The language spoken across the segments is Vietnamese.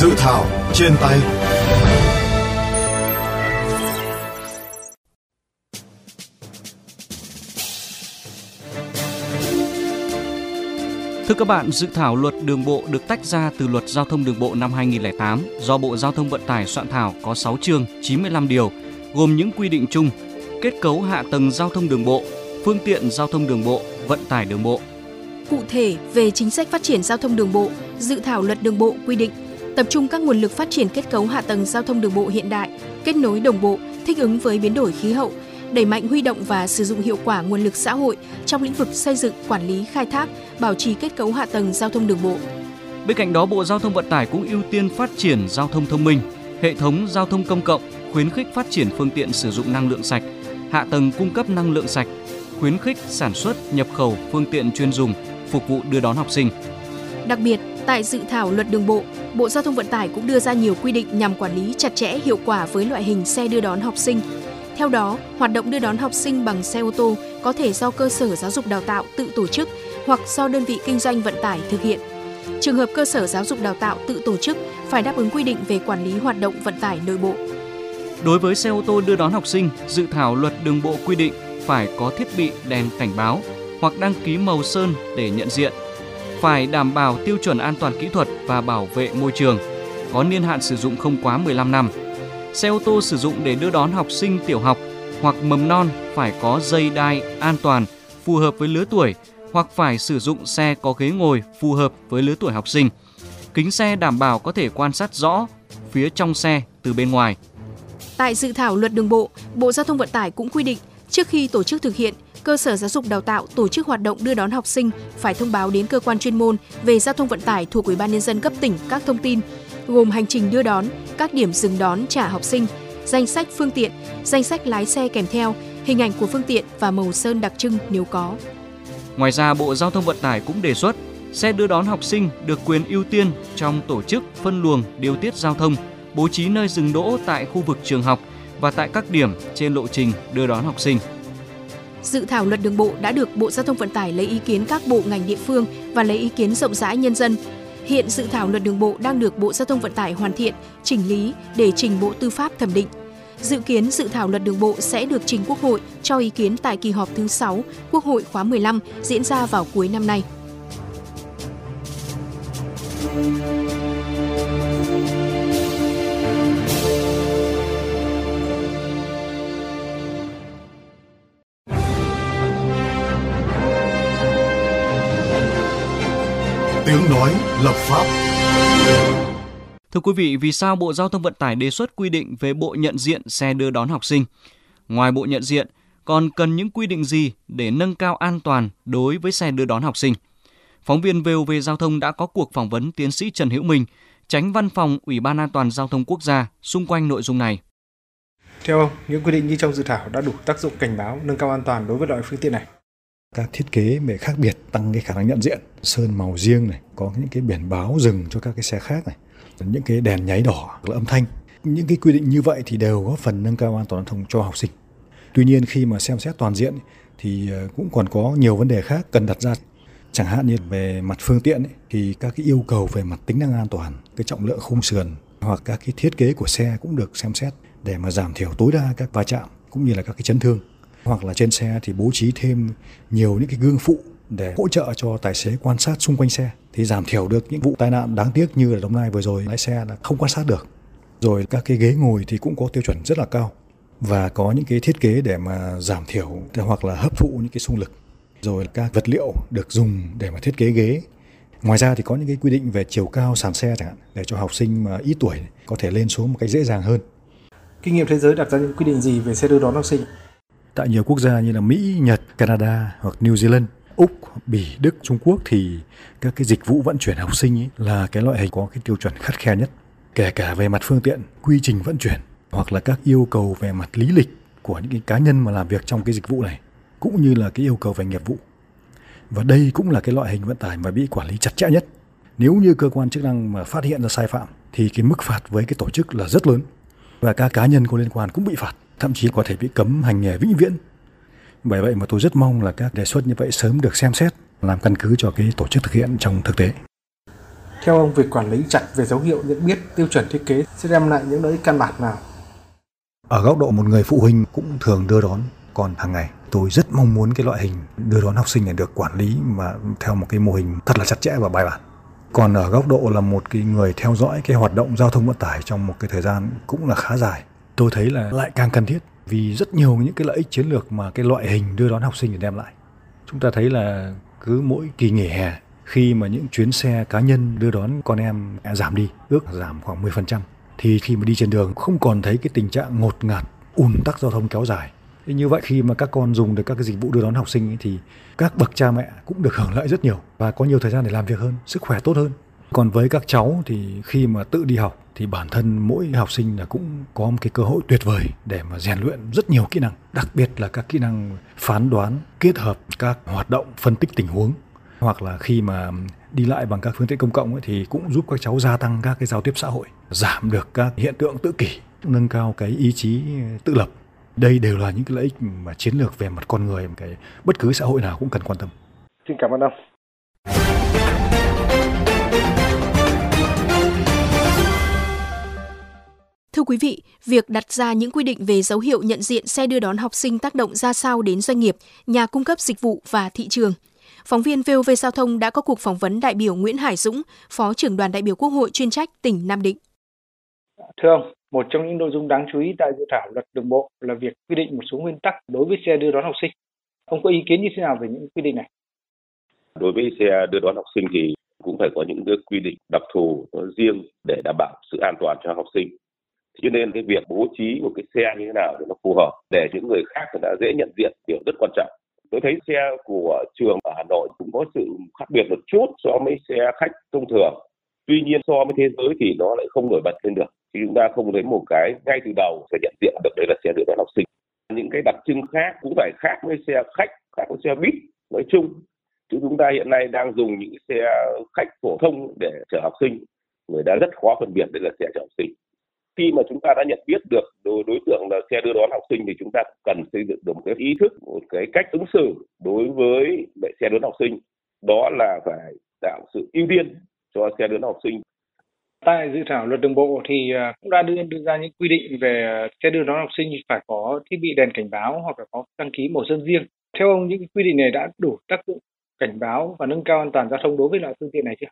Dự thảo trên tay Thưa các bạn, dự thảo luật đường bộ được tách ra từ luật giao thông đường bộ năm 2008 do Bộ Giao thông Vận tải soạn thảo có 6 chương, 95 điều, gồm những quy định chung, kết cấu hạ tầng giao thông đường bộ, phương tiện giao thông đường bộ, vận tải đường bộ. Cụ thể, về chính sách phát triển giao thông đường bộ, dự thảo luật đường bộ quy định tập trung các nguồn lực phát triển kết cấu hạ tầng giao thông đường bộ hiện đại, kết nối đồng bộ, thích ứng với biến đổi khí hậu, đẩy mạnh huy động và sử dụng hiệu quả nguồn lực xã hội trong lĩnh vực xây dựng, quản lý, khai thác, bảo trì kết cấu hạ tầng giao thông đường bộ. Bên cạnh đó, Bộ Giao thông Vận tải cũng ưu tiên phát triển giao thông thông minh, hệ thống giao thông công cộng, khuyến khích phát triển phương tiện sử dụng năng lượng sạch, hạ tầng cung cấp năng lượng sạch, khuyến khích sản xuất, nhập khẩu phương tiện chuyên dùng phục vụ đưa đón học sinh. Đặc biệt, tại dự thảo luật đường bộ, Bộ Giao thông Vận tải cũng đưa ra nhiều quy định nhằm quản lý chặt chẽ hiệu quả với loại hình xe đưa đón học sinh. Theo đó, hoạt động đưa đón học sinh bằng xe ô tô có thể do cơ sở giáo dục đào tạo tự tổ chức hoặc do đơn vị kinh doanh vận tải thực hiện. Trường hợp cơ sở giáo dục đào tạo tự tổ chức phải đáp ứng quy định về quản lý hoạt động vận tải nội bộ. Đối với xe ô tô đưa đón học sinh, dự thảo luật đường bộ quy định phải có thiết bị đèn cảnh báo hoặc đăng ký màu sơn để nhận diện, phải đảm bảo tiêu chuẩn an toàn kỹ thuật và bảo vệ môi trường, có niên hạn sử dụng không quá 15 năm. Xe ô tô sử dụng để đưa đón học sinh tiểu học hoặc mầm non phải có dây đai an toàn phù hợp với lứa tuổi hoặc phải sử dụng xe có ghế ngồi phù hợp với lứa tuổi học sinh. Kính xe đảm bảo có thể quan sát rõ phía trong xe từ bên ngoài. Tại dự thảo luật đường bộ, Bộ Giao thông Vận tải cũng quy định trước khi tổ chức thực hiện, cơ sở giáo dục đào tạo tổ chức hoạt động đưa đón học sinh phải thông báo đến cơ quan chuyên môn về giao thông vận tải thuộc Ủy ban nhân dân cấp tỉnh các thông tin gồm hành trình đưa đón, các điểm dừng đón trả học sinh, danh sách phương tiện, danh sách lái xe kèm theo, hình ảnh của phương tiện và màu sơn đặc trưng nếu có. Ngoài ra, Bộ Giao thông Vận tải cũng đề xuất xe đưa đón học sinh được quyền ưu tiên trong tổ chức phân luồng điều tiết giao thông, bố trí nơi dừng đỗ tại khu vực trường học và tại các điểm trên lộ trình đưa đón học sinh. Dự thảo luật đường bộ đã được Bộ Giao thông Vận tải lấy ý kiến các bộ ngành địa phương và lấy ý kiến rộng rãi nhân dân. Hiện dự thảo luật đường bộ đang được Bộ Giao thông Vận tải hoàn thiện, chỉnh lý để trình Bộ Tư pháp thẩm định. Dự kiến dự thảo luật đường bộ sẽ được trình Quốc hội cho ý kiến tại kỳ họp thứ 6 Quốc hội khóa 15 diễn ra vào cuối năm nay. Tiếng nói lập pháp Thưa quý vị, vì sao Bộ Giao thông Vận tải đề xuất quy định về bộ nhận diện xe đưa đón học sinh? Ngoài bộ nhận diện, còn cần những quy định gì để nâng cao an toàn đối với xe đưa đón học sinh? Phóng viên VOV Giao thông đã có cuộc phỏng vấn tiến sĩ Trần Hữu Minh, tránh văn phòng Ủy ban An toàn Giao thông Quốc gia xung quanh nội dung này. Theo ông, những quy định như trong dự thảo đã đủ tác dụng cảnh báo nâng cao an toàn đối với loại phương tiện này? Các thiết kế về khác biệt tăng cái khả năng nhận diện. Sơn màu riêng này có những cái biển báo dừng cho các cái xe khác này. Những cái đèn nháy đỏ là âm thanh. Những cái quy định như vậy thì đều góp phần nâng cao an toàn giao thông cho học sinh. Tuy nhiên khi mà xem xét toàn diện thì ờ, cũng còn có nhiều vấn đề khác cần đặt ra. Chẳng hạn như về mặt phương tiện ấy, thì các cái yêu cầu về mặt tính năng an toàn cái trọng lượng khung sườn hoặc các cái thiết kế của xe cũng được xem xét để mà giảm thiểu tối đa các va chạm cũng như là các cái chấn thương hoặc là trên xe thì bố trí thêm nhiều những cái gương phụ để hỗ trợ cho tài xế quan sát xung quanh xe, thì giảm thiểu được những vụ tai nạn đáng tiếc như là Đồng Nai vừa rồi, lái xe là không quan sát được. Rồi các cái ghế ngồi thì cũng có tiêu chuẩn rất là cao và có những cái thiết kế để mà giảm thiểu hoặc là hấp thụ những cái xung lực. Rồi các vật liệu được dùng để mà thiết kế ghế. Ngoài ra thì có những cái quy định về chiều cao sàn xe chẳng hạn, để cho học sinh mà ít tuổi có thể lên xuống một cách dễ dàng hơn. Kinh nghiệm thế giới đặt ra những quy định gì về xe đưa đón học sinh? Tại nhiều quốc gia như là Mỹ, Nhật, Canada hoặc New Zealand, Úc, Bỉ, Đức, Trung Quốc thì các cái dịch vụ vận chuyển học sinh ấy là cái loại hình có cái tiêu chuẩn khắt khe nhất. Kể cả về mặt phương tiện, quy trình vận chuyển hoặc là các yêu cầu về mặt lý lịch của những cái cá nhân mà làm việc trong cái dịch vụ này cũng như là cái yêu cầu về nghiệp vụ. Và đây cũng là cái loại hình vận tải mà bị quản lý chặt chẽ nhất. Nếu như cơ quan chức năng mà phát hiện ra sai phạm thì cái mức phạt với cái tổ chức là rất lớn và các cá nhân có liên quan cũng bị phạt thậm chí có thể bị cấm hành nghề vĩnh viễn. Bởi vậy mà tôi rất mong là các đề xuất như vậy sớm được xem xét làm căn cứ cho cái tổ chức thực hiện trong thực tế. Theo ông, việc quản lý chặt về dấu hiệu nhận biết tiêu chuẩn thiết kế sẽ đem lại những lợi ích căn bản nào? Ở góc độ một người phụ huynh cũng thường đưa đón con hàng ngày. Tôi rất mong muốn cái loại hình đưa đón học sinh này được quản lý mà theo một cái mô hình thật là chặt chẽ và bài bản. Còn ở góc độ là một cái người theo dõi cái hoạt động giao thông vận tải trong một cái thời gian cũng là khá dài. Tôi thấy là lại càng cần thiết vì rất nhiều những cái lợi ích chiến lược mà cái loại hình đưa đón học sinh để đem lại. Chúng ta thấy là cứ mỗi kỳ nghỉ hè khi mà những chuyến xe cá nhân đưa đón con em giảm đi, ước giảm khoảng 10%, thì khi mà đi trên đường không còn thấy cái tình trạng ngột ngạt, ùn tắc giao thông kéo dài. Thế như vậy khi mà các con dùng được các cái dịch vụ đưa đón học sinh ấy, thì các bậc cha mẹ cũng được hưởng lợi rất nhiều và có nhiều thời gian để làm việc hơn, sức khỏe tốt hơn. Còn với các cháu thì khi mà tự đi học thì bản thân mỗi học sinh là cũng có một cái cơ hội tuyệt vời để mà rèn luyện rất nhiều kỹ năng, đặc biệt là các kỹ năng phán đoán kết hợp các hoạt động phân tích tình huống hoặc là khi mà đi lại bằng các phương tiện công cộng ấy, thì cũng giúp các cháu gia tăng các cái giao tiếp xã hội, giảm được các hiện tượng tự kỷ, nâng cao cái ý chí tự lập. Đây đều là những cái lợi ích mà chiến lược về mặt con người cái bất cứ xã hội nào cũng cần quan tâm. Xin cảm ơn ông. Thưa quý vị, việc đặt ra những quy định về dấu hiệu nhận diện xe đưa đón học sinh tác động ra sao đến doanh nghiệp, nhà cung cấp dịch vụ và thị trường? Phóng viên VOV Giao thông đã có cuộc phỏng vấn đại biểu Nguyễn Hải Dũng, Phó trưởng đoàn đại biểu Quốc hội chuyên trách tỉnh Nam Định. Thưa ông, một trong những nội dung đáng chú ý tại dự thảo luật đường bộ là việc quy định một số nguyên tắc đối với xe đưa đón học sinh. Ông có ý kiến như thế nào về những quy định này? Đối với xe đưa đón học sinh thì cũng phải có những quy định đặc thù riêng để đảm bảo sự an toàn cho học sinh. Cho nên cái việc bố trí một cái xe như thế nào để nó phù hợp để những người khác người ta dễ nhận diện điều rất quan trọng. Tôi thấy xe của trường ở Hà Nội cũng có sự khác biệt một chút so với xe khách thông thường. Tuy nhiên so với thế giới thì nó lại không nổi bật lên được. Thì chúng ta không thấy một cái ngay từ đầu sẽ nhận diện được đấy là xe đưa đón học sinh. Những cái đặc trưng khác cũng phải khác với xe khách, khác với xe buýt nói chung. Chứ chúng ta hiện nay đang dùng những xe khách phổ thông để chở học sinh. Người ta rất khó phân biệt đây là xe chở học sinh khi mà chúng ta đã nhận biết được đối, đối tượng là xe đưa đón học sinh thì chúng ta cần xây dựng được một cái ý thức một cái cách ứng xử đối với xe đưa đón học sinh đó là phải tạo sự ưu tiên cho xe đưa đón học sinh Tại dự thảo luật đường bộ thì à, cũng đã đưa, đưa ra những quy định về à, xe đưa đón học sinh phải có thiết bị đèn cảnh báo hoặc là có đăng ký màu sơn riêng. Theo ông những quy định này đã đủ tác dụng cảnh báo và nâng cao an toàn giao thông đối với loại phương tiện này chưa?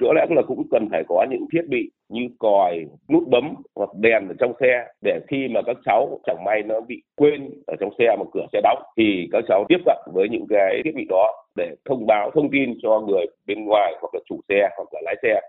Có lẽ là cũng cần phải có những thiết bị như còi, nút bấm hoặc đèn ở trong xe để khi mà các cháu chẳng may nó bị quên ở trong xe mà cửa xe đóng, thì các cháu tiếp cận với những cái thiết bị đó để thông báo, thông tin cho người bên ngoài hoặc là chủ xe hoặc là lái xe.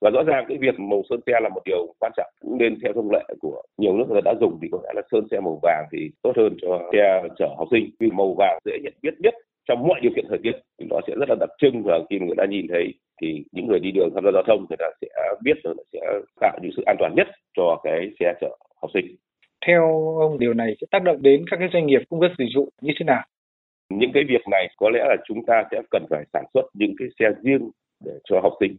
Và rõ ràng cái việc màu sơn xe là một điều quan trọng, cũng nên theo thông lệ của nhiều nước người đã dùng thì có lẽ là sơn xe màu vàng thì tốt hơn cho xe chở học sinh, vì màu vàng dễ nhận biết nhất trong mọi điều kiện thời tiết, thì nó sẽ rất là đặc trưng và khi người ta nhìn thấy thì những người đi đường tham gia giao thông người ta sẽ biết rồi sẽ tạo những sự an toàn nhất cho cái xe chở học sinh. Theo ông điều này sẽ tác động đến các cái doanh nghiệp cung cấp dịch vụ như thế nào? Những cái việc này có lẽ là chúng ta sẽ cần phải sản xuất những cái xe riêng để cho học sinh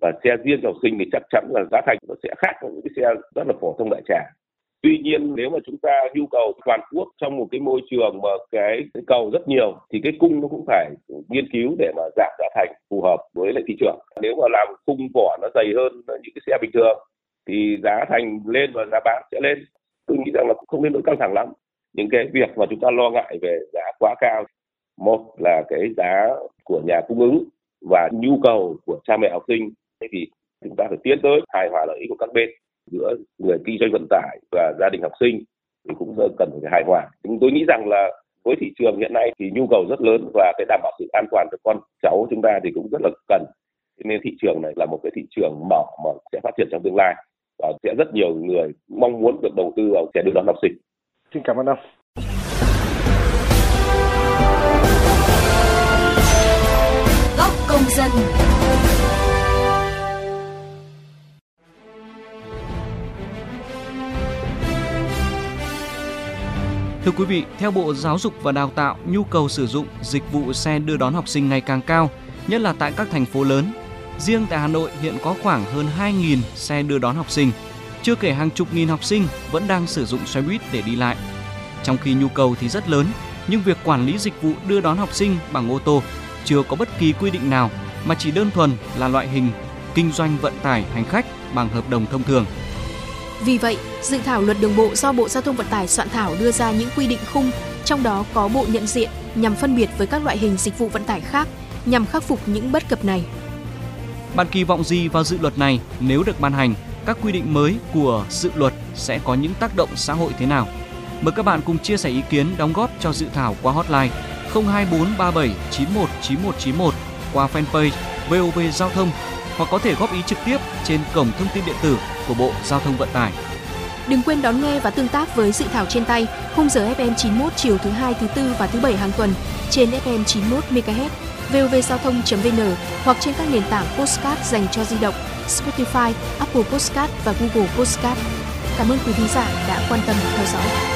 và xe riêng cho học sinh thì chắc chắn là giá thành nó sẽ khác với những cái xe rất là phổ thông đại trà Tuy nhiên nếu mà chúng ta nhu cầu toàn quốc trong một cái môi trường mà cái, cái cầu rất nhiều thì cái cung nó cũng phải nghiên cứu để mà giảm giá thành phù hợp với lại thị trường. Nếu mà làm cung vỏ nó dày hơn những cái xe bình thường thì giá thành lên và giá bán sẽ lên. Tôi nghĩ rằng là cũng không nên nỗi căng thẳng lắm. Những cái việc mà chúng ta lo ngại về giá quá cao, một là cái giá của nhà cung ứng và nhu cầu của cha mẹ học sinh thì chúng ta phải tiến tới hài hòa lợi ích của các bên giữa người kinh doanh vận tải và gia đình học sinh thì cũng cần phải hài hòa. Nhưng tôi nghĩ rằng là với thị trường hiện nay thì nhu cầu rất lớn và cái đảm bảo sự an toàn cho con cháu chúng ta thì cũng rất là cần. Nên thị trường này là một cái thị trường mở mà sẽ phát triển trong tương lai và sẽ rất nhiều người mong muốn được đầu tư vào sẽ đưa đón học sinh. Xin cảm ơn ông. Góc công dân Thưa quý vị, theo Bộ Giáo dục và Đào tạo, nhu cầu sử dụng dịch vụ xe đưa đón học sinh ngày càng cao, nhất là tại các thành phố lớn. Riêng tại Hà Nội hiện có khoảng hơn 2.000 xe đưa đón học sinh, chưa kể hàng chục nghìn học sinh vẫn đang sử dụng xe buýt để đi lại. Trong khi nhu cầu thì rất lớn, nhưng việc quản lý dịch vụ đưa đón học sinh bằng ô tô chưa có bất kỳ quy định nào mà chỉ đơn thuần là loại hình kinh doanh vận tải hành khách bằng hợp đồng thông thường. Vì vậy, dự thảo luật đường bộ do Bộ Giao thông Vận tải soạn thảo đưa ra những quy định khung, trong đó có bộ nhận diện nhằm phân biệt với các loại hình dịch vụ vận tải khác nhằm khắc phục những bất cập này. Bạn kỳ vọng gì vào dự luật này nếu được ban hành? Các quy định mới của dự luật sẽ có những tác động xã hội thế nào? Mời các bạn cùng chia sẻ ý kiến đóng góp cho dự thảo qua hotline 02437 919191 qua fanpage VOV Giao thông hoặc có thể góp ý trực tiếp trên cổng thông tin điện tử của Bộ Giao thông Vận tải. Đừng quên đón nghe và tương tác với dự thảo trên tay khung giờ FM 91 chiều thứ hai, thứ tư và thứ bảy hàng tuần trên FM 91 MHz, vovgiao thông.vn hoặc trên các nền tảng postcard dành cho di động, Spotify, Apple Postcard và Google Postcard. Cảm ơn quý thính giả đã quan tâm theo dõi.